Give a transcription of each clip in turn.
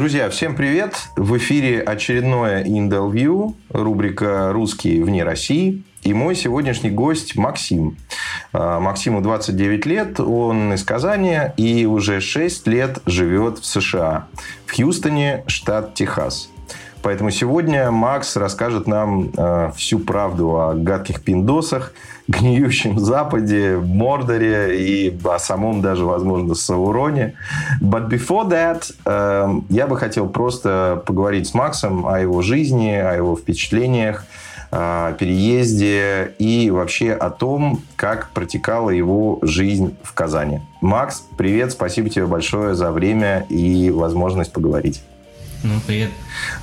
Друзья, всем привет! В эфире очередное Indel View, рубрика «Русские вне России». И мой сегодняшний гость Максим. А, Максиму 29 лет, он из Казани и уже 6 лет живет в США, в Хьюстоне, штат Техас. Поэтому сегодня Макс расскажет нам э, всю правду о гадких пиндосах, гниющем Западе, Мордоре и о самом даже, возможно, Сауроне. But before that, э, я бы хотел просто поговорить с Максом о его жизни, о его впечатлениях, о переезде и вообще о том, как протекала его жизнь в Казани. Макс, привет, спасибо тебе большое за время и возможность поговорить. Ну, привет.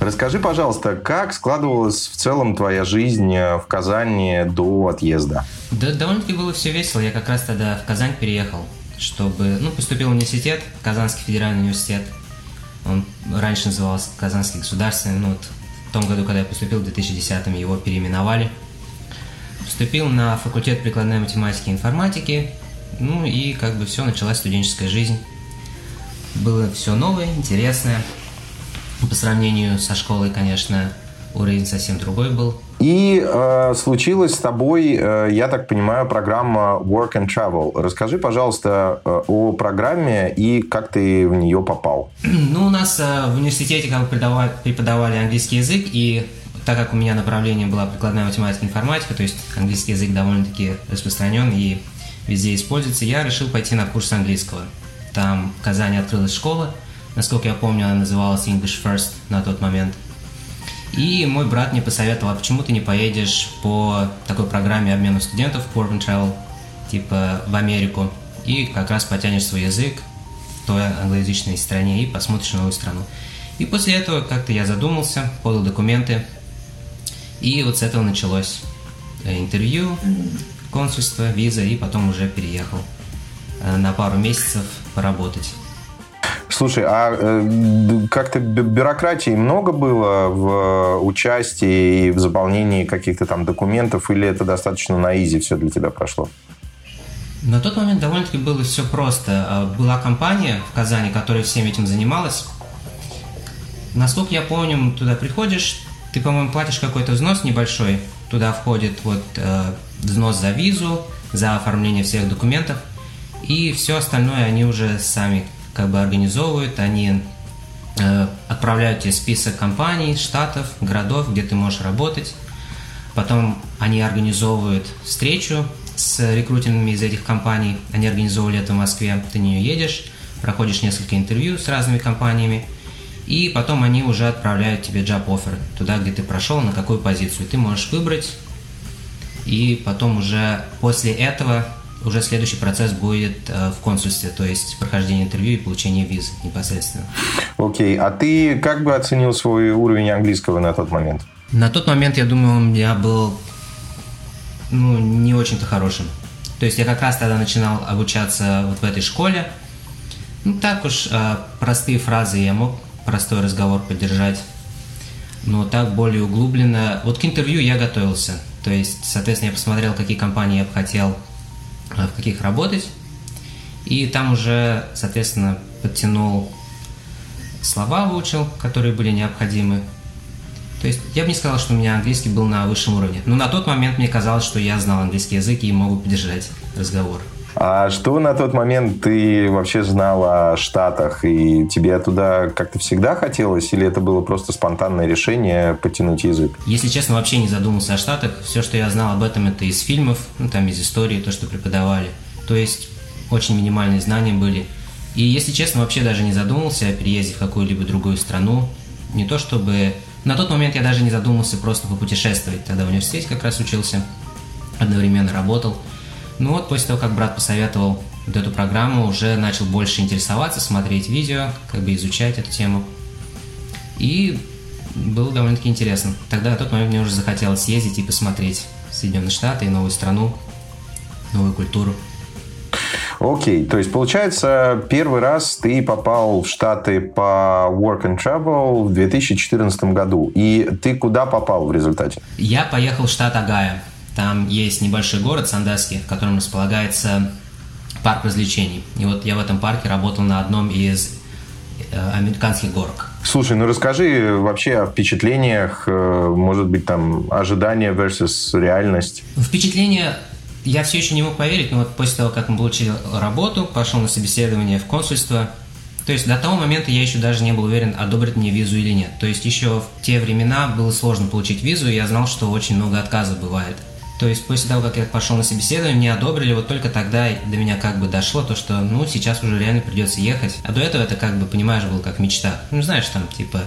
Расскажи, пожалуйста, как складывалась в целом твоя жизнь в Казани до отъезда? Да, довольно-таки было все весело. Я как раз тогда в Казань переехал, чтобы... Ну, поступил в университет, Казанский федеральный университет. Он раньше назывался Казанский государственный. Ну, вот в том году, когда я поступил, в 2010 его переименовали. Поступил на факультет прикладной математики и информатики. Ну, и как бы все, началась студенческая жизнь. Было все новое, интересное. По сравнению со школой, конечно, уровень совсем другой был. И э, случилась с тобой, э, я так понимаю, программа Work and Travel. Расскажи, пожалуйста, э, о программе и как ты в нее попал. Ну, у нас э, в университете как бы преподавали, преподавали английский язык, и так как у меня направление была прикладная математика и информатика, то есть английский язык довольно-таки распространен и везде используется, я решил пойти на курс английского. Там в Казани открылась школа, Насколько я помню, она называлась English First на тот момент. И мой брат мне посоветовал, а почему ты не поедешь по такой программе обмена студентов Work Travel, типа в Америку, и как раз потянешь свой язык в той англоязычной стране и посмотришь новую страну. И после этого как-то я задумался, подал документы, и вот с этого началось интервью, консульство, виза, и потом уже переехал э, на пару месяцев поработать. Слушай, а э, как-то бюрократии много было в участии и в заполнении каких-то там документов, или это достаточно на изи все для тебя прошло? На тот момент довольно-таки было все просто. А, была компания в Казани, которая всем этим занималась. Насколько я помню, туда приходишь, ты, по-моему, платишь какой-то взнос небольшой. Туда входит вот э, взнос за визу, за оформление всех документов. И все остальное они уже сами как бы организовывают, они э, отправляют тебе список компаний, штатов, городов, где ты можешь работать. Потом они организовывают встречу с рекрутингами из этих компаний. Они организовывали это в Москве. Ты на нее едешь, проходишь несколько интервью с разными компаниями. И потом они уже отправляют тебе job offer туда, где ты прошел, на какую позицию. Ты можешь выбрать. И потом уже после этого уже следующий процесс будет э, в консульстве, то есть прохождение интервью и получение визы непосредственно. Окей, okay. а ты как бы оценил свой уровень английского на тот момент? На тот момент, я думаю, у меня был ну, не очень-то хорошим. То есть я как раз тогда начинал обучаться вот в этой школе. Ну, так уж э, простые фразы я мог простой разговор поддержать. Но так более углубленно. Вот к интервью я готовился. То есть, соответственно, я посмотрел, какие компании я бы хотел в каких работать. И там уже, соответственно, подтянул слова, выучил, которые были необходимы. То есть я бы не сказал, что у меня английский был на высшем уровне. Но на тот момент мне казалось, что я знал английский язык и могу поддержать разговор. А что на тот момент ты вообще знал о Штатах? И тебе туда как-то всегда хотелось? Или это было просто спонтанное решение потянуть язык? Если честно, вообще не задумался о Штатах. Все, что я знал об этом, это из фильмов, ну, там, из истории, то, что преподавали. То есть очень минимальные знания были. И, если честно, вообще даже не задумывался о переезде в какую-либо другую страну. Не то чтобы... На тот момент я даже не задумывался просто попутешествовать. Тогда в университете как раз учился, одновременно работал. Ну вот, после того, как брат посоветовал вот эту программу, уже начал больше интересоваться, смотреть видео, как бы изучать эту тему. И было довольно-таки интересно. Тогда на тот момент мне уже захотелось съездить и посмотреть Соединенные Штаты и новую страну, новую культуру. Окей, okay. то есть получается, первый раз ты попал в Штаты по Work and Travel в 2014 году. И ты куда попал в результате? Я поехал в штат Агая. Там есть небольшой город Сандаски, в котором располагается парк развлечений. И вот я в этом парке работал на одном из э, американских горок. Слушай, ну расскажи вообще о впечатлениях, э, может быть, там, ожидания versus реальность. Впечатления я все еще не мог поверить, но вот после того, как мы получили работу, пошел на собеседование в консульство, то есть до того момента я еще даже не был уверен, одобрят мне визу или нет. То есть еще в те времена было сложно получить визу, и я знал, что очень много отказов бывает. То есть после того, как я пошел на собеседование, мне одобрили, вот только тогда до меня как бы дошло то, что ну сейчас уже реально придется ехать. А до этого это как бы, понимаешь, было как мечта. Ну знаешь, там типа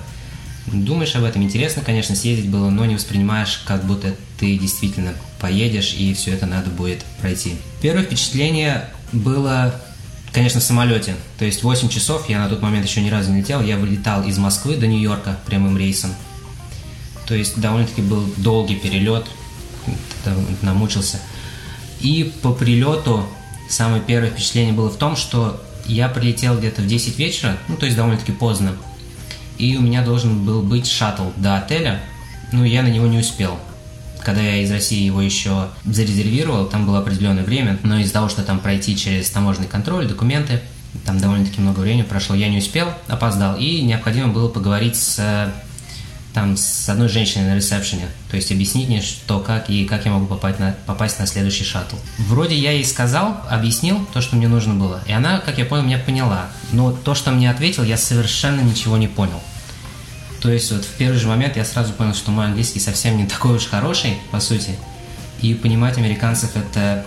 думаешь об этом, интересно, конечно, съездить было, но не воспринимаешь, как будто ты действительно поедешь и все это надо будет пройти. Первое впечатление было, конечно, в самолете. То есть 8 часов, я на тот момент еще ни разу не летел, я вылетал из Москвы до Нью-Йорка прямым рейсом. То есть довольно-таки был долгий перелет, намучился. И по прилету самое первое впечатление было в том, что я прилетел где-то в 10 вечера, ну то есть довольно-таки поздно, и у меня должен был быть шаттл до отеля, ну я на него не успел. Когда я из России его еще зарезервировал, там было определенное время, но из-за того, что там пройти через таможенный контроль, документы, там довольно-таки много времени прошло, я не успел, опоздал, и необходимо было поговорить с там с одной женщиной на ресепшене, то есть объяснить мне, что как и как я могу попасть на, попасть на следующий шаттл. Вроде я ей сказал, объяснил то, что мне нужно было, и она, как я понял, меня поняла. Но то, что мне ответил, я совершенно ничего не понял. То есть вот в первый же момент я сразу понял, что мой английский совсем не такой уж хороший, по сути, и понимать американцев это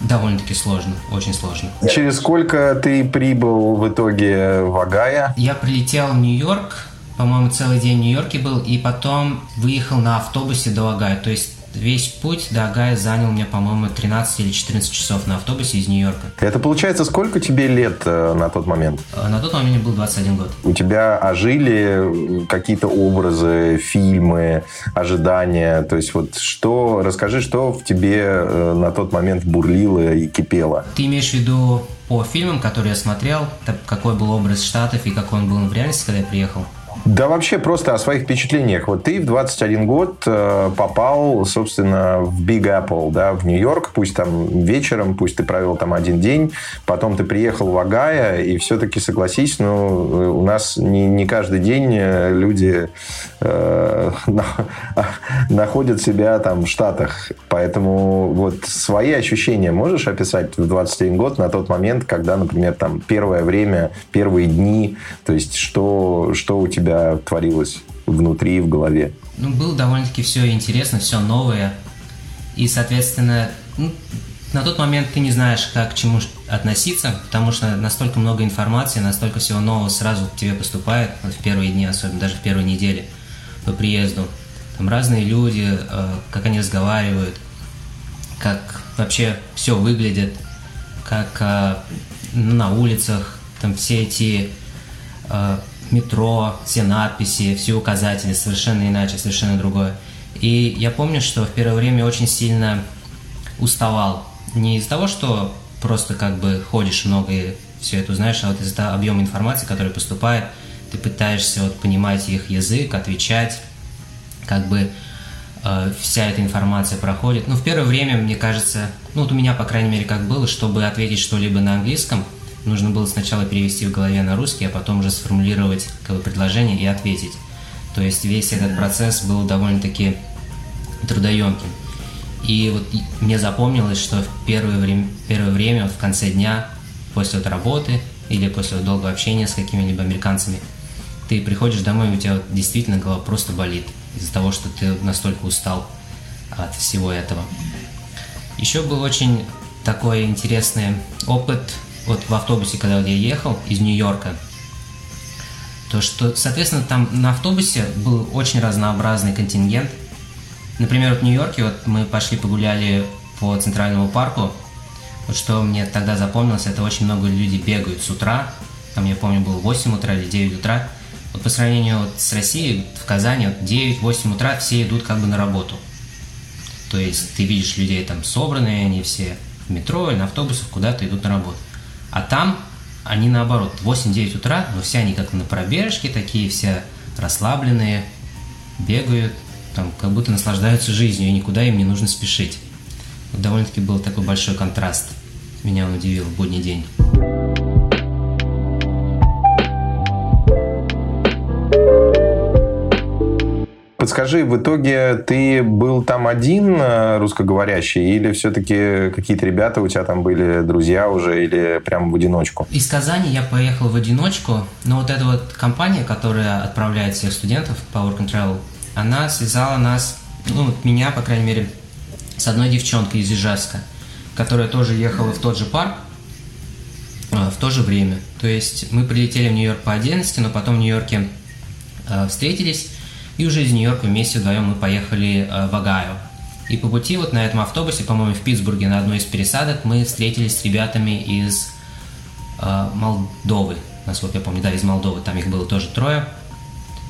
довольно-таки сложно, очень сложно. Через сколько ты прибыл в итоге в Агая? Я прилетел в Нью-Йорк по-моему, целый день в Нью-Йорке был, и потом выехал на автобусе до Агая. То есть весь путь до Агая занял мне, по-моему, 13 или 14 часов на автобусе из Нью-Йорка. Это получается, сколько тебе лет э, на тот момент? Э, на тот момент мне был 21 год. У тебя ожили какие-то образы, фильмы, ожидания? То есть вот что, расскажи, что в тебе э, на тот момент бурлило и кипело? Ты имеешь в виду по фильмам, которые я смотрел, какой был образ Штатов и какой он был в реальности, когда я приехал? Да вообще просто о своих впечатлениях. Вот ты в 21 год э, попал, собственно, в Big Apple, да, в Нью-Йорк, пусть там вечером, пусть ты провел там один день, потом ты приехал в Агая, и все-таки, согласись, ну, у нас не, не каждый день э, люди э, находят себя там в Штатах. Поэтому вот свои ощущения можешь описать в 21 год на тот момент, когда, например, там первое время, первые дни, то есть что, что у тебя тебя творилось внутри, в голове? Ну, было довольно-таки все интересно, все новое. И, соответственно, ну, на тот момент ты не знаешь, как к чему относиться, потому что настолько много информации, настолько всего нового сразу к тебе поступает в первые дни, особенно даже в первые недели по приезду. Там разные люди, э, как они разговаривают, как вообще все выглядит, как э, на улицах, там все эти э, метро, все надписи, все указатели совершенно иначе, совершенно другое. И я помню, что в первое время очень сильно уставал. Не из-за того, что просто как бы ходишь много и все это узнаешь, а вот из-за объема информации, который поступает, ты пытаешься вот понимать их язык, отвечать, как бы э, вся эта информация проходит. Ну, в первое время, мне кажется, ну вот у меня, по крайней мере, как было, чтобы ответить что-либо на английском – нужно было сначала перевести в голове на русский, а потом уже сформулировать как бы, предложение и ответить. То есть весь этот процесс был довольно-таки трудоемким. И вот мне запомнилось, что в первое время, первое время вот в конце дня, после вот работы или после вот долгого общения с какими-либо американцами, ты приходишь домой, и у тебя вот действительно голова просто болит из-за того, что ты настолько устал от всего этого. Еще был очень такой интересный опыт вот в автобусе, когда я ехал из Нью-Йорка, то что, соответственно, там на автобусе был очень разнообразный контингент. Например, в Нью-Йорке вот мы пошли погуляли по Центральному парку. Вот что мне тогда запомнилось, это очень много людей бегают с утра. Там, я помню, было 8 утра или 9 утра. Вот по сравнению вот с Россией, в Казани вот 9-8 утра все идут как бы на работу. То есть ты видишь людей там собранные, они все в метро или на автобусах куда-то идут на работу. А там они наоборот, 8-9 утра, но все они как на пробежке, такие все расслабленные, бегают, там как будто наслаждаются жизнью, и никуда им не нужно спешить. Вот довольно-таки был такой большой контраст. Меня он удивил в будний день. Подскажи, в итоге ты был там один э, русскоговорящий или все-таки какие-то ребята у тебя там были, друзья уже, или прям в одиночку? Из Казани я поехал в одиночку, но вот эта вот компания, которая отправляет всех студентов по Work and Travel, она связала нас, ну, меня, по крайней мере, с одной девчонкой из Ижевска, которая тоже ехала в тот же парк, э, в то же время. То есть мы прилетели в Нью-Йорк по 11, но потом в Нью-Йорке э, встретились, и уже из Нью-Йорка вместе вдвоем мы поехали э, в Агаю. И по пути вот на этом автобусе, по-моему, в Питтсбурге на одной из пересадок мы встретились с ребятами из э, Молдовы, насколько я помню, да, из Молдовы, там их было тоже трое.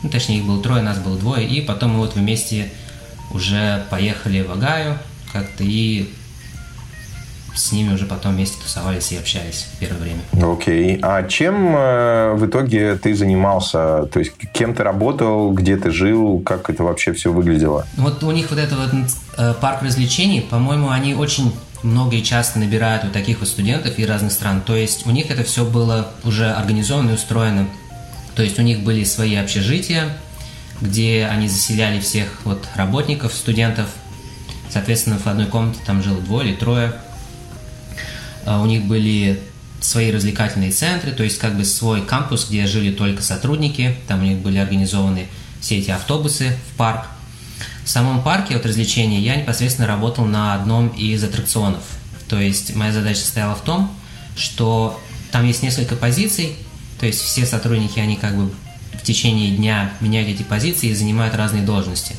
Ну, точнее, их было трое, нас было двое, и потом мы вот вместе уже поехали в Агаю как-то и с ними уже потом вместе тусовались и общались в первое время. Окей. Okay. А чем э, в итоге ты занимался? То есть кем ты работал, где ты жил, как это вообще все выглядело? Вот у них вот этот вот э, парк развлечений, по-моему, они очень много и часто набирают вот таких вот студентов из разных стран. То есть у них это все было уже организовано и устроено. То есть у них были свои общежития, где они заселяли всех вот работников, студентов. Соответственно, в одной комнате там жило двое или трое у них были свои развлекательные центры, то есть как бы свой кампус, где жили только сотрудники, там у них были организованы все эти автобусы в парк. В самом парке от развлечений я непосредственно работал на одном из аттракционов. То есть моя задача состояла в том, что там есть несколько позиций, то есть все сотрудники, они как бы в течение дня меняют эти позиции и занимают разные должности.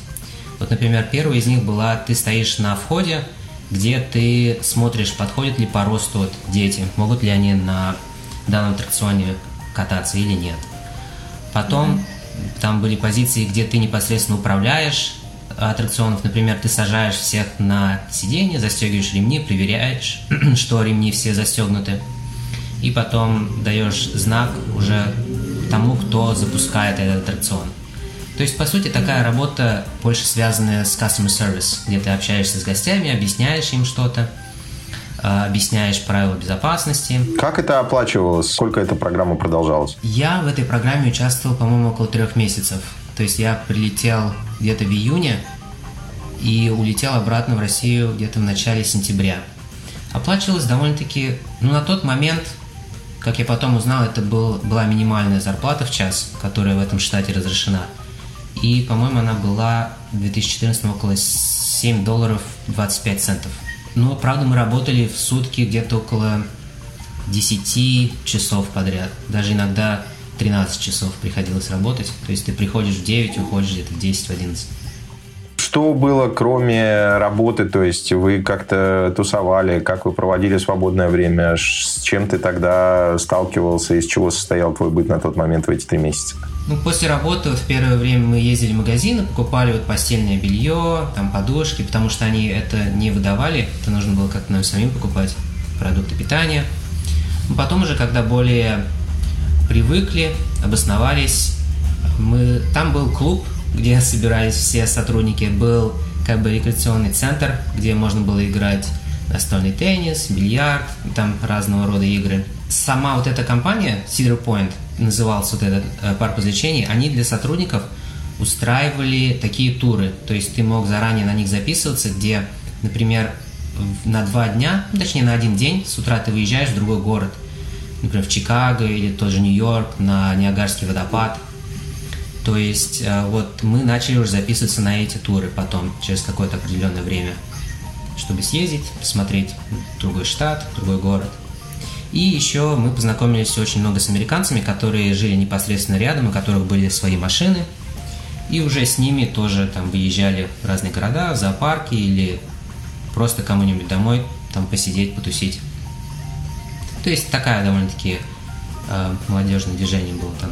Вот, например, первая из них была, ты стоишь на входе, где ты смотришь, подходят ли по росту вот дети, могут ли они на данном аттракционе кататься или нет. Потом mm-hmm. там были позиции, где ты непосредственно управляешь аттракционов. Например, ты сажаешь всех на сиденье, застегиваешь ремни, проверяешь, что ремни все застегнуты. И потом даешь знак уже тому, кто запускает этот аттракцион. То есть, по сути, такая работа больше связанная с customer service, где ты общаешься с гостями, объясняешь им что-то, а, объясняешь правила безопасности. Как это оплачивалось? Сколько эта программа продолжалась? Я в этой программе участвовал, по-моему, около трех месяцев. То есть я прилетел где-то в июне и улетел обратно в Россию где-то в начале сентября. Оплачивалось довольно-таки, ну на тот момент, как я потом узнал, это был, была минимальная зарплата в час, которая в этом штате разрешена – и, по-моему, она была в 2014 около 7 долларов 25 центов. Но, правда, мы работали в сутки где-то около 10 часов подряд. Даже иногда 13 часов приходилось работать. То есть ты приходишь в 9, уходишь где-то в 10, в 11. Что было, кроме работы? То есть вы как-то тусовали, как вы проводили свободное время? С чем ты тогда сталкивался? Из чего состоял твой быт на тот момент в эти три месяца? Ну, после работы в первое время мы ездили в магазины, покупали вот постельное белье, там подушки, потому что они это не выдавали, это нужно было как-то нам самим покупать продукты питания. Но потом уже, когда более привыкли, обосновались, мы... там был клуб, где собирались все сотрудники, был как бы рекреационный центр, где можно было играть настольный теннис, бильярд, там разного рода игры. Сама вот эта компания Cedar Point – назывался вот этот э, парк развлечений, они для сотрудников устраивали такие туры. То есть ты мог заранее на них записываться, где, например, на два дня, ну, точнее на один день, с утра ты выезжаешь в другой город, например, в Чикаго или тот же Нью-Йорк, на Ниагарский водопад. То есть э, вот мы начали уже записываться на эти туры потом, через какое-то определенное время, чтобы съездить, посмотреть другой штат, другой город – и еще мы познакомились очень много с американцами, которые жили непосредственно рядом, у которых были свои машины. И уже с ними тоже там выезжали в разные города, в зоопарки или просто кому-нибудь домой там посидеть, потусить. То есть такая довольно-таки э, молодежное движение было там.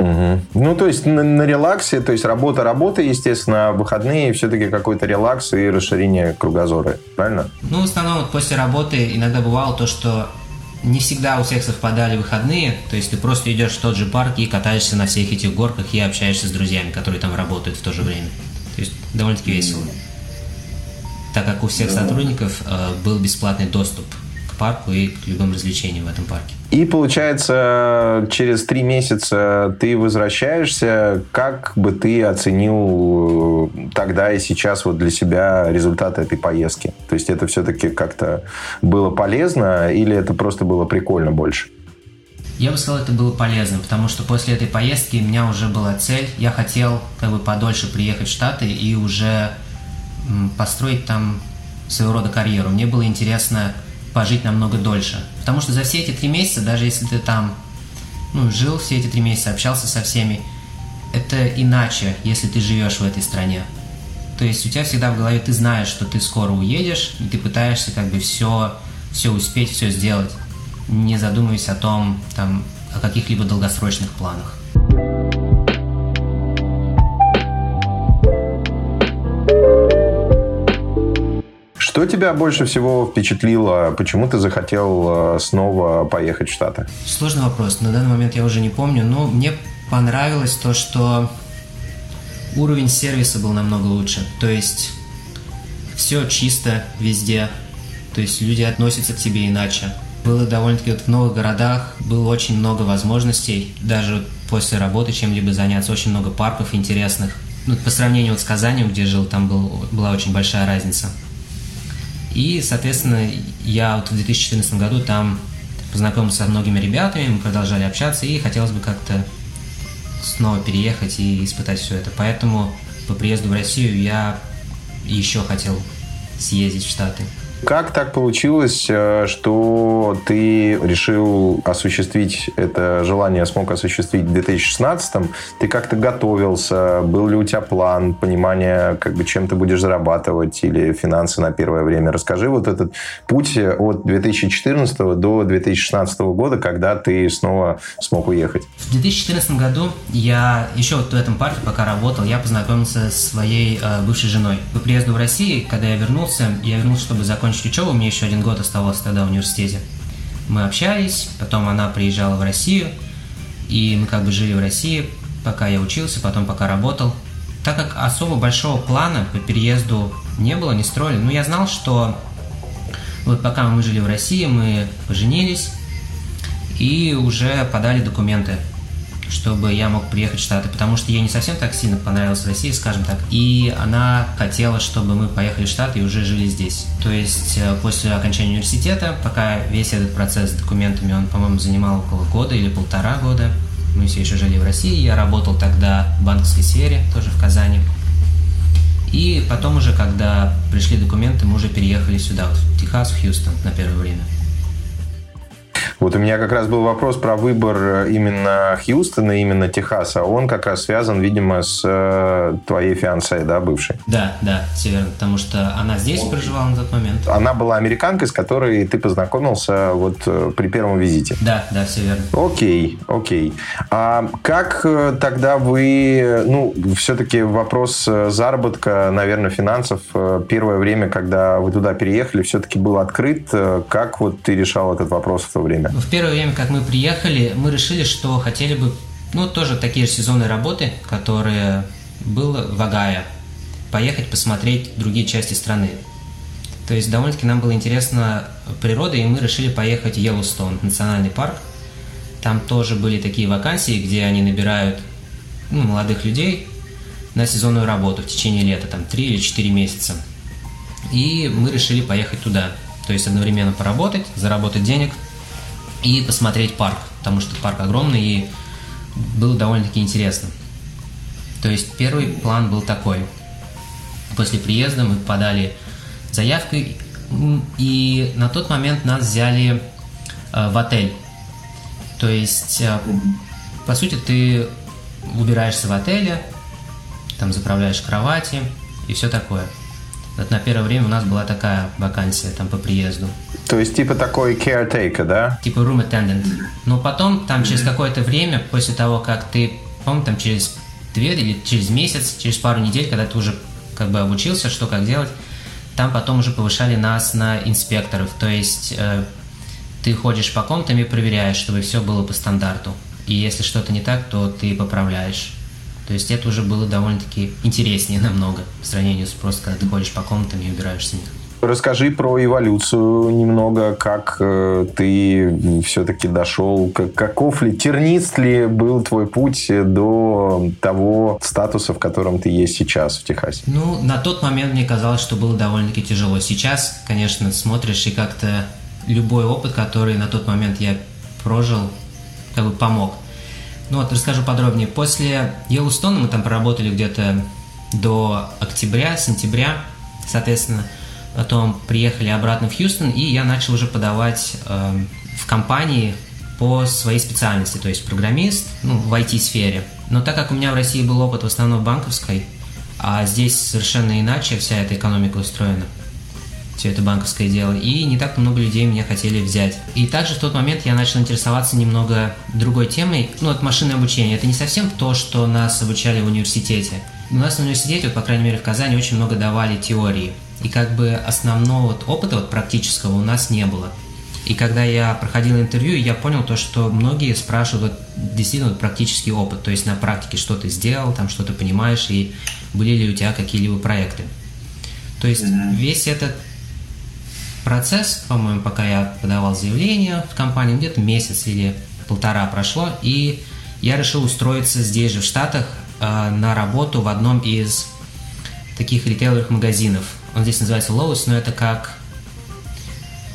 Угу. Ну, то есть на, на релаксе, то есть работа, работа, естественно, а выходные все-таки какой-то релакс и расширение кругозора, правильно? Ну, в основном вот после работы иногда бывало то, что не всегда у всех совпадали выходные, то есть ты просто идешь в тот же парк и катаешься на всех этих горках и общаешься с друзьями, которые там работают в то же время. То есть довольно-таки весело. Так как у всех сотрудников э, был бесплатный доступ парку и к любым развлечениям в этом парке. И получается, через три месяца ты возвращаешься. Как бы ты оценил э, тогда и сейчас вот для себя результаты этой поездки? То есть это все-таки как-то было полезно или это просто было прикольно больше? Я бы сказал, это было полезно, потому что после этой поездки у меня уже была цель. Я хотел как бы подольше приехать в Штаты и уже построить там своего рода карьеру. Мне было интересно пожить намного дольше. Потому что за все эти три месяца, даже если ты там ну, жил все эти три месяца, общался со всеми, это иначе, если ты живешь в этой стране. То есть у тебя всегда в голове ты знаешь, что ты скоро уедешь, и ты пытаешься как бы все, все успеть, все сделать, не задумываясь о том, там, о каких-либо долгосрочных планах. Что тебя больше всего впечатлило? Почему ты захотел э, снова поехать в Штаты? Сложный вопрос. На данный момент я уже не помню, но мне понравилось то, что уровень сервиса был намного лучше. То есть все чисто везде. То есть люди относятся к тебе иначе. Было довольно-таки вот в новых городах, было очень много возможностей, даже после работы чем-либо заняться, очень много парков интересных. Ну, по сравнению вот с Казанью, где жил, там был, была очень большая разница. И, соответственно, я вот в 2014 году там познакомился со многими ребятами, мы продолжали общаться, и хотелось бы как-то снова переехать и испытать все это. Поэтому по приезду в Россию я еще хотел съездить в Штаты. Как так получилось, э, что ты решил осуществить это желание, смог осуществить в 2016-м? Ты как-то готовился? Был ли у тебя план, понимание, как бы, чем ты будешь зарабатывать или финансы на первое время? Расскажи вот этот путь от 2014 до 2016 года, когда ты снова смог уехать. В 2014 году я еще вот в этом парке, пока работал, я познакомился с своей э, бывшей женой. По приезду в Россию, когда я вернулся, я вернулся, чтобы закончить закончить учебу, мне еще один год оставался тогда в университете. Мы общались, потом она приезжала в Россию, и мы как бы жили в России, пока я учился, потом пока работал. Так как особо большого плана по переезду не было, не строили, но я знал, что вот пока мы жили в России, мы поженились и уже подали документы чтобы я мог приехать в Штаты, потому что ей не совсем так сильно понравилась Россия, скажем так. И она хотела, чтобы мы поехали в Штаты и уже жили здесь. То есть э, после окончания университета, пока весь этот процесс с документами, он, по-моему, занимал около года или полтора года, мы все еще жили в России, я работал тогда в банковской сфере, тоже в Казани. И потом уже, когда пришли документы, мы уже переехали сюда, в Техас, в Хьюстон на первое время. Вот у меня как раз был вопрос про выбор э, именно Хьюстона, именно Техаса. Он как раз связан, видимо, с э, твоей фиансе, да, бывшей? Да, да, все верно, потому что она здесь проживала на тот момент. Она была американкой, с которой ты познакомился вот э, при первом визите? Да, да, все верно. Окей, окей. А как тогда вы, ну, все-таки вопрос заработка, наверное, финансов, первое время, когда вы туда переехали, все-таки был открыт. Как вот ты решал этот вопрос в то время? В первое время, как мы приехали, мы решили, что хотели бы, ну, тоже такие же сезонные работы, которые было в Агае, поехать посмотреть другие части страны. То есть довольно-таки нам было интересно природа, и мы решили поехать в Йеллоустон, национальный парк. Там тоже были такие вакансии, где они набирают ну, молодых людей на сезонную работу в течение лета, там 3 или 4 месяца. И мы решили поехать туда. То есть одновременно поработать, заработать денег – и посмотреть парк, потому что парк огромный и было довольно-таки интересно. То есть первый план был такой. После приезда мы подали заявку, и на тот момент нас взяли э, в отель. То есть, э, по сути, ты убираешься в отеле, там заправляешь кровати и все такое. Вот на первое время у нас была такая вакансия там по приезду. То есть типа такой caretaker, да? Типа room attendant. Но потом там через какое-то время, после того, как ты, по там через две или через месяц, через пару недель, когда ты уже как бы обучился, что как делать, там потом уже повышали нас на инспекторов. То есть э, ты ходишь по комнатам и проверяешь, чтобы все было по стандарту. И если что-то не так, то ты поправляешь. То есть это уже было довольно-таки интереснее намного по сравнению с просто, когда ты ходишь по комнатам и убираешь с них. Расскажи про эволюцию немного, как э, ты все-таки дошел, как, каков ли, тернист ли был твой путь до того статуса, в котором ты есть сейчас в Техасе? Ну, на тот момент мне казалось, что было довольно-таки тяжело. Сейчас, конечно, смотришь и как-то любой опыт, который на тот момент я прожил, как бы помог. Ну вот, расскажу подробнее. После Йеллоустона мы там проработали где-то до октября, сентября, соответственно, потом приехали обратно в Хьюстон, и я начал уже подавать э, в компании по своей специальности, то есть программист ну, в IT-сфере. Но так как у меня в России был опыт в основном банковской, а здесь совершенно иначе вся эта экономика устроена, все это банковское дело, и не так много людей меня хотели взять. И также в тот момент я начал интересоваться немного другой темой, ну, от машинное обучение. Это не совсем то, что нас обучали в университете. У нас в университете, вот, по крайней мере в Казани, очень много давали теории. И как бы основного вот опыта вот практического у нас не было. И когда я проходил интервью, я понял то, что многие спрашивают вот, действительно вот, практический опыт, то есть на практике что ты сделал, там что ты понимаешь, и были ли у тебя какие-либо проекты. То есть mm-hmm. весь этот процесс, по-моему, пока я подавал заявление в компанию, где-то месяц или полтора прошло, и я решил устроиться здесь же, в Штатах, э, на работу в одном из таких ритейловых магазинов. Он здесь называется Lowe's, но это как...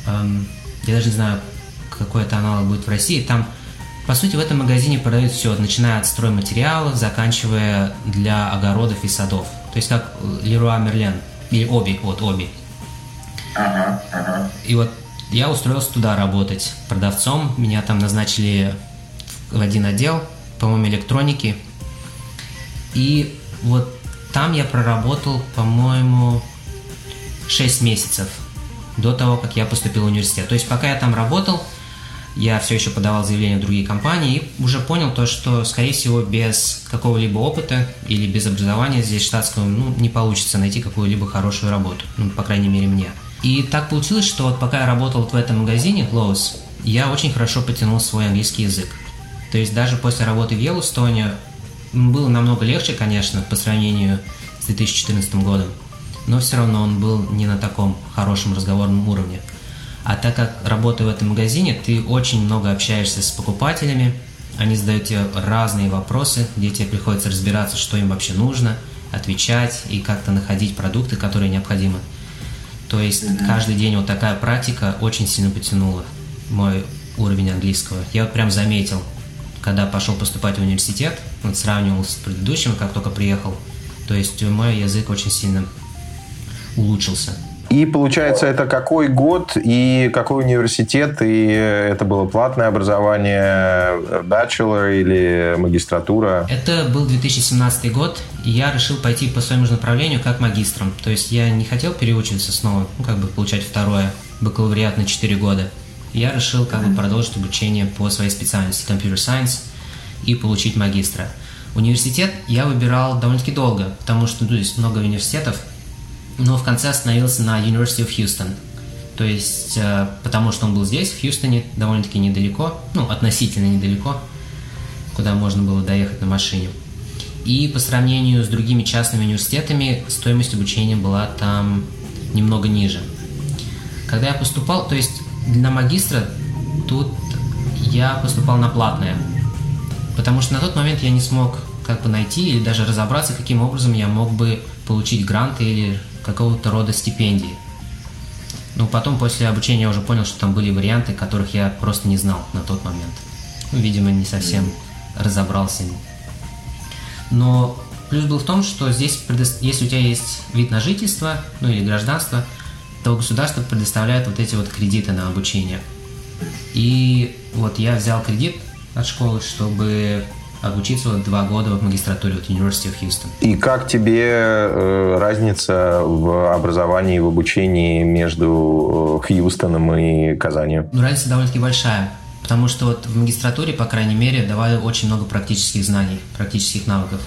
Эм, я даже не знаю, какой это аналог будет в России. Там, по сути, в этом магазине продают все, начиная от стройматериалов, заканчивая для огородов и садов. То есть как Леруа Мерлен, или Оби, вот Оби. Ага, ага. И вот я устроился туда работать продавцом. Меня там назначили в один отдел, по-моему, электроники. И вот там я проработал, по-моему, 6 месяцев до того, как я поступил в университет. То есть пока я там работал, я все еще подавал заявления в другие компании и уже понял то, что, скорее всего, без какого-либо опыта или без образования здесь штатского ну, не получится найти какую-либо хорошую работу. Ну, по крайней мере, мне. И так получилось, что вот пока я работал в этом магазине, Lowe's, я очень хорошо потянул свой английский язык. То есть даже после работы в Йеллоустоне было намного легче, конечно, по сравнению с 2014 годом, но все равно он был не на таком хорошем разговорном уровне. А так как работая в этом магазине, ты очень много общаешься с покупателями, они задают тебе разные вопросы, где тебе приходится разбираться, что им вообще нужно, отвечать и как-то находить продукты, которые необходимы. То есть mm-hmm. каждый день вот такая практика очень сильно потянула мой уровень английского. Я вот прям заметил, когда пошел поступать в университет, вот сравнивал с предыдущим, как только приехал, то есть мой язык очень сильно улучшился. И получается, это какой год и какой университет? И это было платное образование, bachelor или магистратура? Это был 2017 год, и я решил пойти по своему же направлению как магистром. То есть я не хотел переучиваться снова, ну, как бы получать второе бакалавриат на 4 года. Я решил как бы продолжить обучение по своей специальности Computer Science и получить магистра. Университет я выбирал довольно-таки долго, потому что ну, здесь много университетов, но в конце остановился на University of Houston. То есть, э, потому что он был здесь, в Хьюстоне, довольно-таки недалеко, ну, относительно недалеко, куда можно было доехать на машине. И по сравнению с другими частными университетами, стоимость обучения была там немного ниже. Когда я поступал, то есть для магистра тут я поступал на платное, потому что на тот момент я не смог как бы найти или даже разобраться, каким образом я мог бы получить гранты или какого-то рода стипендии. Но потом после обучения я уже понял, что там были варианты, которых я просто не знал на тот момент. Ну, видимо, не совсем разобрался. Но плюс был в том, что здесь, если у тебя есть вид на жительство, ну или гражданство, то государство предоставляет вот эти вот кредиты на обучение. И вот я взял кредит от школы, чтобы обучиться вот два года в магистратуре от University of Houston. И как тебе э, разница в образовании и в обучении между э, Хьюстоном и Казанью? Ну, разница довольно-таки большая. Потому что вот в магистратуре, по крайней мере, давали очень много практических знаний, практических навыков.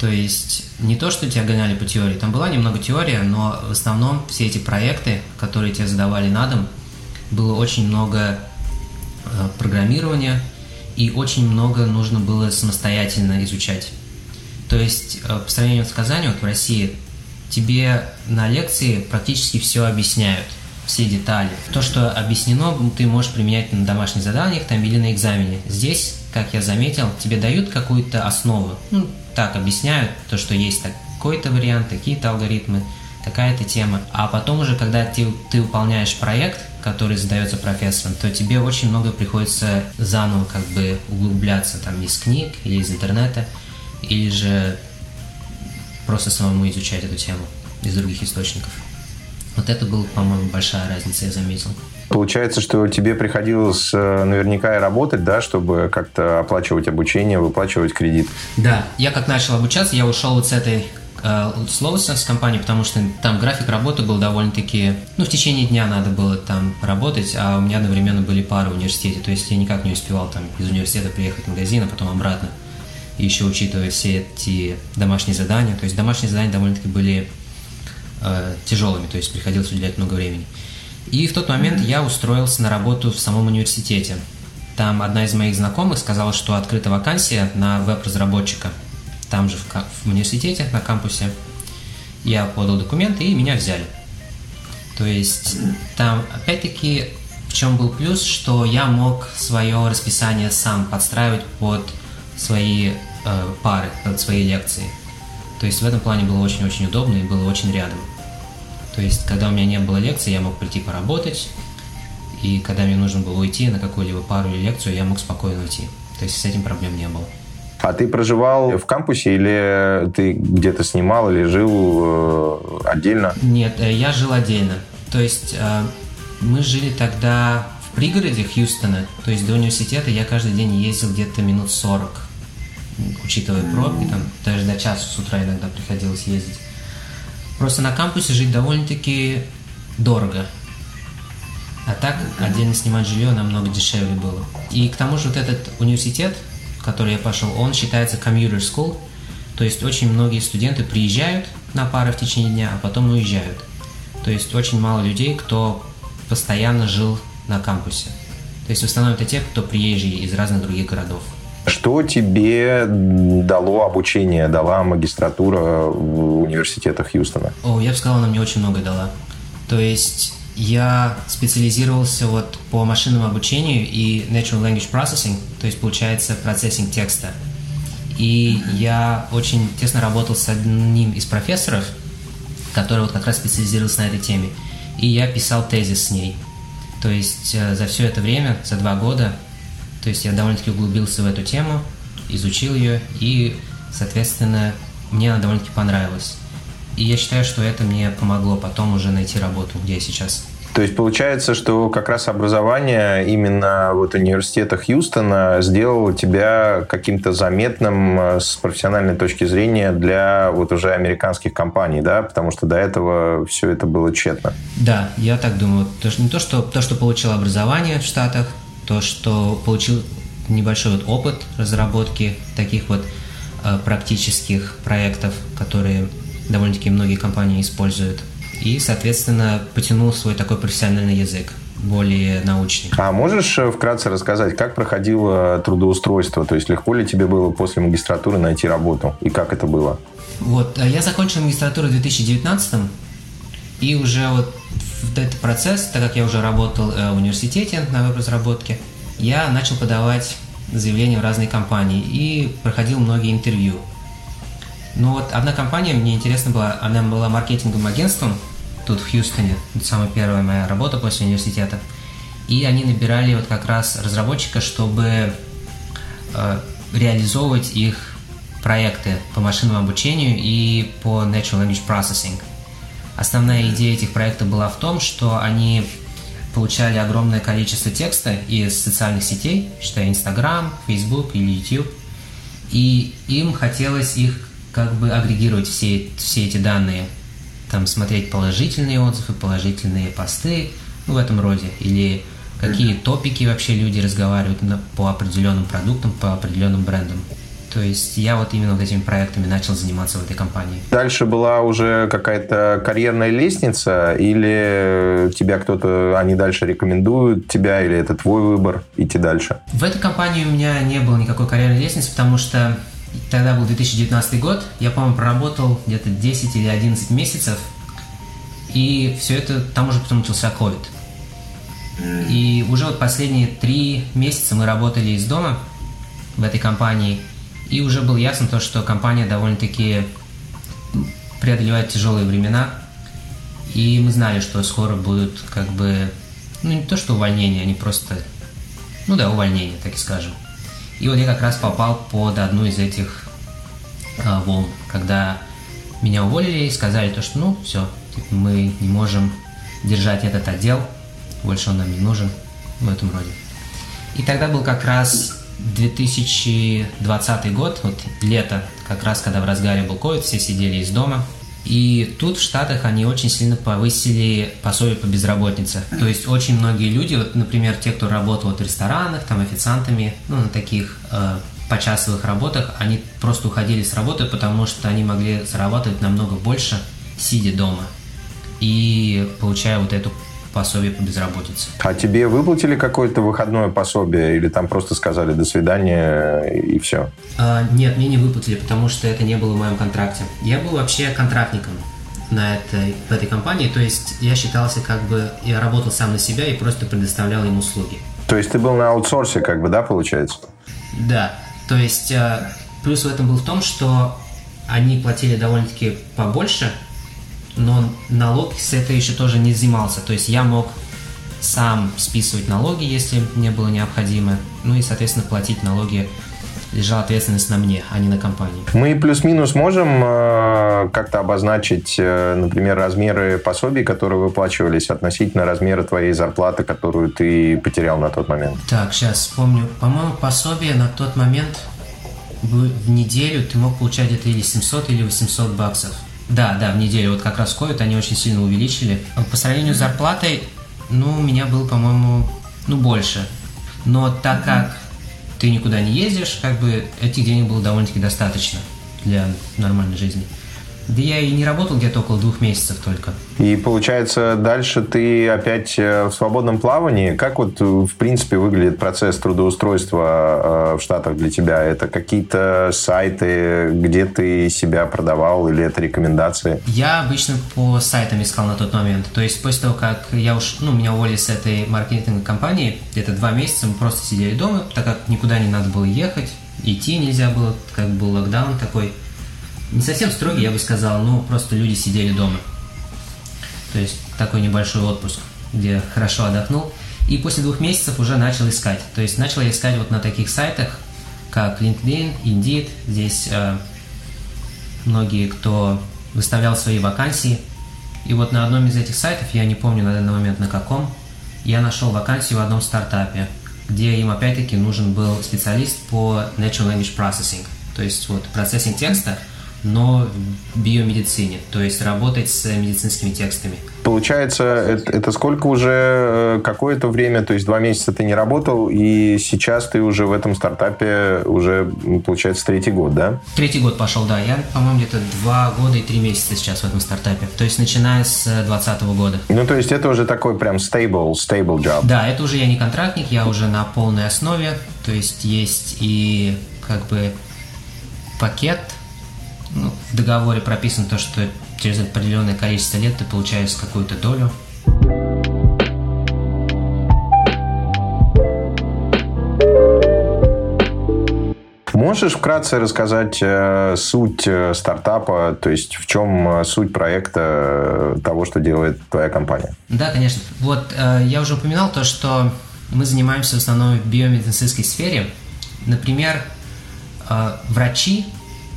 То есть не то, что тебя гоняли по теории, там была немного теория, но в основном все эти проекты, которые тебе задавали на дом, было очень много э, программирования, и очень много нужно было самостоятельно изучать. То есть, э, по сравнению с Казанью, вот в России тебе на лекции практически все объясняют, все детали. То, что объяснено, ты можешь применять на домашних заданиях там, или на экзамене. Здесь, как я заметил, тебе дают какую-то основу. Ну, так объясняют, то, что есть такой-то вариант, такие-то алгоритмы, такая-то тема. А потом уже, когда ты, ты выполняешь проект, который задается профессором, то тебе очень много приходится заново как бы углубляться там из книг или из интернета, или же просто самому изучать эту тему из других источников. Вот это была, по-моему, большая разница, я заметил. Получается, что тебе приходилось э, наверняка и работать, да, чтобы как-то оплачивать обучение, выплачивать кредит. Да, я как начал обучаться, я ушел вот с этой э, словости с компании, потому что там график работы был довольно-таки... Ну, в течение дня надо было там работать, а у меня одновременно были пары в университете, то есть я никак не успевал там из университета приехать в магазин, а потом обратно и еще учитывая все эти домашние задания. То есть домашние задания довольно-таки были э, тяжелыми, то есть приходилось уделять много времени. И в тот момент я устроился на работу в самом университете. Там одна из моих знакомых сказала, что открыта вакансия на веб-разработчика. Там же в, в университете, на кампусе. Я подал документы и меня взяли. То есть там, опять-таки, в чем был плюс, что я мог свое расписание сам подстраивать под свои э, пары, под свои лекции. То есть в этом плане было очень-очень удобно и было очень рядом. То есть, когда у меня не было лекции, я мог прийти поработать, и когда мне нужно было уйти на какую-либо пару или лекцию, я мог спокойно уйти. То есть с этим проблем не было. А ты проживал в кампусе или ты где-то снимал или жил э, отдельно? Нет, э, я жил отдельно. То есть э, мы жили тогда в пригороде Хьюстона. То есть до университета я каждый день ездил где-то минут 40 учитывая пробки, там даже до часа с утра иногда приходилось ездить. Просто на кампусе жить довольно-таки дорого. А так отдельно снимать жилье намного дешевле было. И к тому же вот этот университет, который я пошел, он считается commuter school, то есть очень многие студенты приезжают на пары в течение дня, а потом уезжают. То есть очень мало людей, кто постоянно жил на кампусе. То есть в основном это те, кто приезжие из разных других городов. Что тебе дало обучение, дала магистратура в университетах Хьюстона? О, я бы сказал, она мне очень много дала. То есть я специализировался вот по машинному обучению и Natural Language Processing, то есть получается процессинг текста. И я очень тесно работал с одним из профессоров, который вот как раз специализировался на этой теме. И я писал тезис с ней. То есть э, за все это время, за два года, то есть я довольно-таки углубился в эту тему, изучил ее, и, соответственно, мне она довольно-таки понравилась. И я считаю, что это мне помогло потом уже найти работу, где я сейчас. То есть получается, что как раз образование именно вот университета Хьюстона сделало тебя каким-то заметным э, с профессиональной точки зрения для вот уже американских компаний, да? Потому что до этого все это было тщетно. Да, я так думаю. То, что, не то, что, то, что получил образование в Штатах, то, что получил небольшой вот опыт разработки таких вот э, практических проектов, которые довольно-таки многие компании используют. И, соответственно, потянул свой такой профессиональный язык более научный. А можешь э, вкратце рассказать, как проходило трудоустройство? То есть легко ли тебе было после магистратуры найти работу? И как это было? Вот, э, я закончил магистратуру в 2019 и уже вот в этот процесс, так как я уже работал э, в университете на веб-разработке, я начал подавать заявления в разные компании и проходил многие интервью. Но вот одна компания мне интересна была, она была маркетинговым агентством тут в Хьюстоне, самая первая моя работа после университета. И они набирали вот как раз разработчика, чтобы э, реализовывать их проекты по машинному обучению и по Natural Language Processing – Основная идея этих проектов была в том, что они получали огромное количество текста из социальных сетей, считая Instagram, Facebook или YouTube, и им хотелось их как бы агрегировать все, все эти данные, там смотреть положительные отзывы, положительные посты, ну, в этом роде, или какие топики вообще люди разговаривают по определенным продуктам, по определенным брендам. То есть я вот именно вот этими проектами начал заниматься в этой компании. Дальше была уже какая-то карьерная лестница или тебя кто-то, они дальше рекомендуют тебя, или это твой выбор идти дальше? В этой компании у меня не было никакой карьерной лестницы, потому что тогда был 2019 год, я, по-моему, проработал где-то 10 или 11 месяцев, и все это, там уже потом начался COVID. И уже вот последние три месяца мы работали из дома в этой компании, и уже было ясно то, что компания довольно-таки преодолевает тяжелые времена, и мы знали, что скоро будут как бы, ну не то что увольнения, они просто, ну да, увольнения, так и скажем. И вот я как раз попал под одну из этих э, волн, когда меня уволили и сказали то, что ну все, типа, мы не можем держать этот отдел, больше он нам не нужен, в этом роде. И тогда был как раз 2020 год, вот лето, как раз когда в разгаре был COVID, все сидели из дома. И тут в Штатах они очень сильно повысили пособие по безработице. То есть очень многие люди, вот, например, те, кто работал вот в ресторанах, там официантами, ну, на таких э, почасовых работах, они просто уходили с работы, потому что они могли зарабатывать намного больше, сидя дома. И получая вот эту пособие по безработице. А тебе выплатили какое-то выходное пособие или там просто сказали «до свидания» и все? А, нет, мне не выплатили, потому что это не было в моем контракте. Я был вообще контрактником на этой, в этой компании, то есть я считался как бы, я работал сам на себя и просто предоставлял им услуги. То есть ты был на аутсорсе как бы, да, получается? Да, то есть а, плюс в этом был в том, что они платили довольно-таки побольше, но налог с этого еще тоже не взимался. То есть я мог сам списывать налоги, если мне было необходимо, ну и, соответственно, платить налоги лежала ответственность на мне, а не на компании. Мы плюс-минус можем э, как-то обозначить, э, например, размеры пособий, которые выплачивались относительно размера твоей зарплаты, которую ты потерял на тот момент? Так, сейчас вспомню. По-моему, пособие на тот момент в неделю ты мог получать где-то или 700, или 800 баксов. Да, да, в неделю. Вот как раз COVID они очень сильно увеличили. По сравнению с зарплатой, ну, у меня был, по-моему, ну, больше. Но так как ты никуда не ездишь, как бы этих денег было довольно-таки достаточно для нормальной жизни. Да я и не работал где-то около двух месяцев только. И получается, дальше ты опять э, в свободном плавании. Как вот, э, в принципе, выглядит процесс трудоустройства э, в Штатах для тебя? Это какие-то сайты, где ты себя продавал, или это рекомендации? Я обычно по сайтам искал на тот момент. То есть после того, как я уж, ну, меня уволили с этой маркетинговой компании, где-то два месяца мы просто сидели дома, так как никуда не надо было ехать, идти нельзя было, как был локдаун такой – не совсем строгий, я бы сказал, но просто люди сидели дома. То есть такой небольшой отпуск, где хорошо отдохнул. И после двух месяцев уже начал искать. То есть начал я искать вот на таких сайтах, как LinkedIn, Indeed. Здесь э, многие, кто выставлял свои вакансии. И вот на одном из этих сайтов, я не помню на данный момент на каком, я нашел вакансию в одном стартапе, где им опять-таки нужен был специалист по Natural Language Processing. То есть вот процессинг текста – но в биомедицине, то есть работать с медицинскими текстами. Получается, это, это сколько уже, э, какое-то время, то есть два месяца ты не работал, и сейчас ты уже в этом стартапе уже, получается, третий год, да? Третий год пошел, да. Я, по-моему, где-то два года и три месяца сейчас в этом стартапе. То есть, начиная с 2020 года. Ну, то есть, это уже такой прям stable, stable job. Да, это уже я не контрактник, я уже на полной основе. То есть, есть и как бы пакет ну, в договоре прописано то, что через определенное количество лет ты получаешь какую-то долю. Можешь вкратце рассказать э, суть э, стартапа, то есть в чем э, суть проекта э, того, что делает твоя компания? Да, конечно. Вот я уже упоминал то, что мы занимаемся в основном в биомедицинской сфере. Например, врачи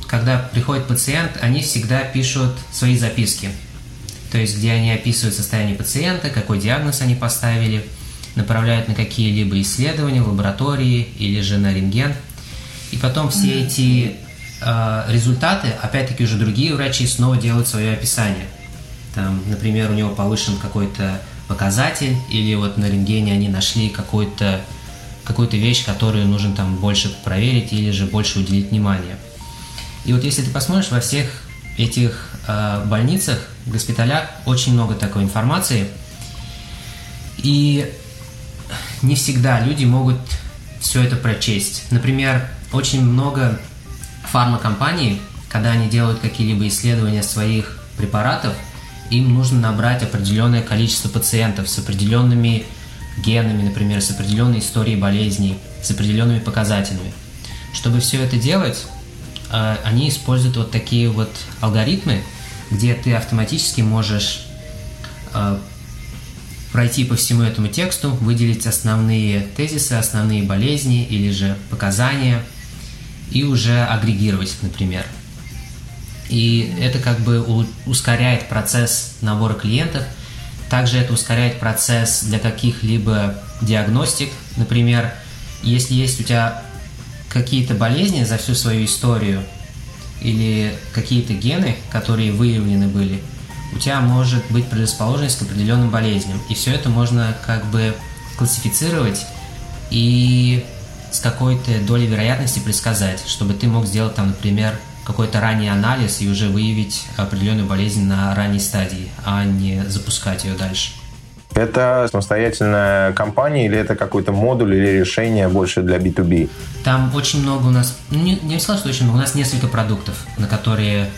когда приходит пациент, они всегда пишут свои записки. То есть, где они описывают состояние пациента, какой диагноз они поставили, направляют на какие-либо исследования в лаборатории или же на рентген. И потом все эти э, результаты, опять-таки уже другие врачи снова делают свое описание. Там, например, у него повышен какой-то показатель, или вот на рентгене они нашли какую-то какую-то вещь, которую нужно там больше проверить или же больше уделить внимание. И вот если ты посмотришь во всех этих э, больницах, госпиталях, очень много такой информации. И не всегда люди могут все это прочесть. Например, очень много фармакомпании, когда они делают какие-либо исследования своих препаратов, им нужно набрать определенное количество пациентов с определенными генами, например, с определенной историей болезней, с определенными показателями. Чтобы все это делать, они используют вот такие вот алгоритмы, где ты автоматически можешь э, пройти по всему этому тексту, выделить основные тезисы, основные болезни или же показания и уже агрегировать их, например. И это как бы ускоряет процесс набора клиентов. Также это ускоряет процесс для каких-либо диагностик. Например, если есть у тебя какие-то болезни за всю свою историю или какие-то гены, которые выявлены были, у тебя может быть предрасположенность к определенным болезням. И все это можно как бы классифицировать и с какой-то долей вероятности предсказать, чтобы ты мог сделать там, например, какой-то ранний анализ и уже выявить определенную болезнь на ранней стадии, а не запускать ее дальше. Это самостоятельная компания или это какой-то модуль или решение больше для B2B? Там очень много у нас, ну, не, не сказал, что очень много, у нас несколько продуктов, на которые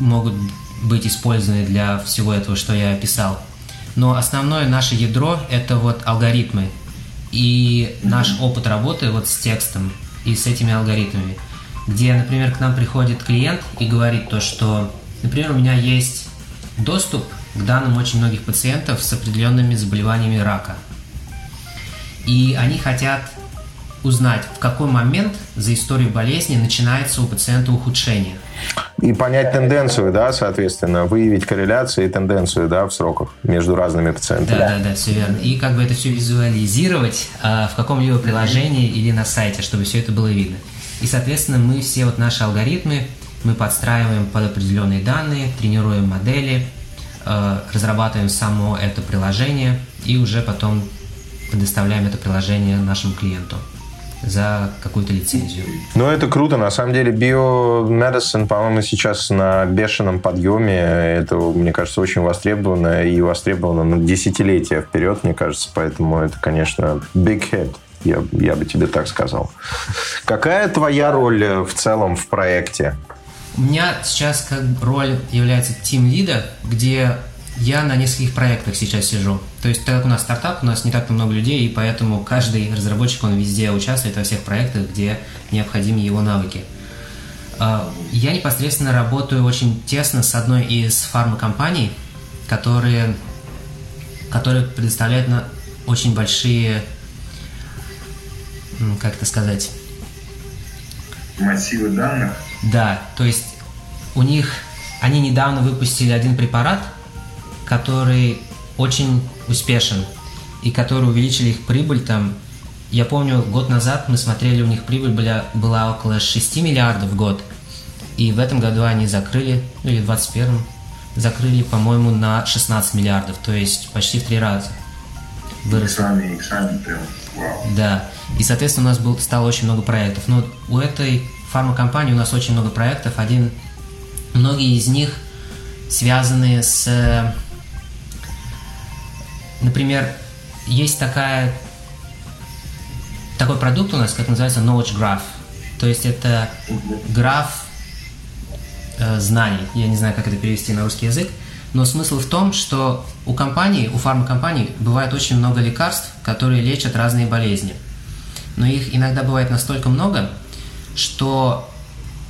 могут быть использованы для всего этого, что я описал. Но основное наше ядро – это вот алгоритмы и наш опыт работы вот с текстом и с этими алгоритмами – где, например, к нам приходит клиент и говорит то, что, например, у меня есть доступ данным очень многих пациентов с определенными заболеваниями рака. И они хотят узнать, в какой момент за историю болезни начинается у пациента ухудшение. И понять тенденцию, да, соответственно, выявить корреляцию и тенденцию, да, в сроках между разными пациентами. Да, да, да, все верно. И как бы это все визуализировать а, в каком-либо приложении или на сайте, чтобы все это было видно. И, соответственно, мы все вот наши алгоритмы мы подстраиваем под определенные данные, тренируем модели, разрабатываем само это приложение и уже потом предоставляем это приложение нашему клиенту за какую-то лицензию. Ну, это круто. На самом деле, биомедицин, по-моему, сейчас на бешеном подъеме. Это, мне кажется, очень востребовано и востребовано на десятилетия вперед, мне кажется. Поэтому это, конечно, big hit. Я, я бы тебе так сказал. Какая твоя роль э, в целом в проекте? У меня сейчас как роль является тим лида, где я на нескольких проектах сейчас сижу. То есть, так как у нас стартап, у нас не так много людей, и поэтому каждый разработчик, он везде участвует во всех проектах, где необходимы его навыки. А, я непосредственно работаю очень тесно с одной из фармакомпаний, которые, которые предоставляют на очень большие как это сказать? Массивы данных? Да, то есть у них, они недавно выпустили один препарат, который очень успешен и который увеличили их прибыль там. Я помню, год назад мы смотрели, у них прибыль была, была около 6 миллиардов в год. И в этом году они закрыли, ну или в 21 закрыли, по-моему, на 16 миллиардов, то есть почти в три раза. Выросли. Иксами, иксами прям, вау. Да. И, соответственно, у нас был, стало очень много проектов. Но у этой фармакомпании у нас очень много проектов. Один, многие из них связаны с... Например, есть такая, такой продукт у нас, как называется Knowledge Graph. То есть это граф э, знаний. Я не знаю, как это перевести на русский язык. Но смысл в том, что у компаний, у фармакомпаний бывает очень много лекарств, которые лечат разные болезни но их иногда бывает настолько много, что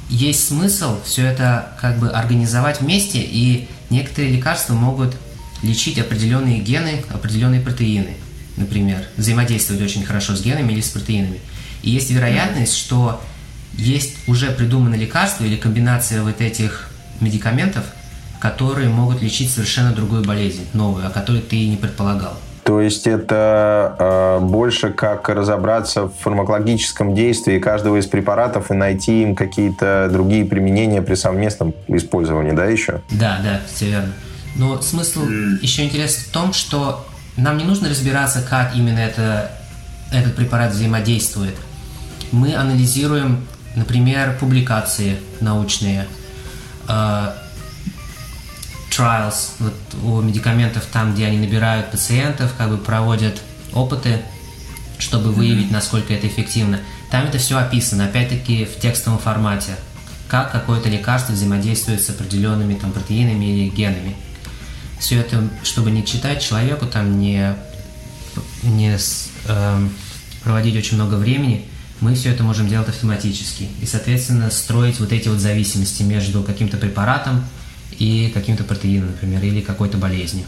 есть смысл все это как бы организовать вместе, и некоторые лекарства могут лечить определенные гены, определенные протеины, например, взаимодействовать очень хорошо с генами или с протеинами. И есть вероятность, что есть уже придуманы лекарства или комбинация вот этих медикаментов, которые могут лечить совершенно другую болезнь, новую, о которой ты и не предполагал. То есть это э, больше как разобраться в фармакологическом действии каждого из препаратов и найти им какие-то другие применения при совместном использовании, да, еще? Да, да, все верно. Но смысл еще интересен в том, что нам не нужно разбираться, как именно это, этот препарат взаимодействует. Мы анализируем, например, публикации научные, э, trials вот, у медикаментов там, где они набирают пациентов, как бы проводят опыты, чтобы выявить, насколько это эффективно. Там это все описано, опять-таки в текстовом формате. как какое-то лекарство взаимодействует с определенными там протеинами или генами. Все это, чтобы не читать человеку, там не, не э, проводить очень много времени, мы все это можем делать автоматически. И, соответственно, строить вот эти вот зависимости между каким-то препаратом и каким-то протеином, например, или какой-то болезнью.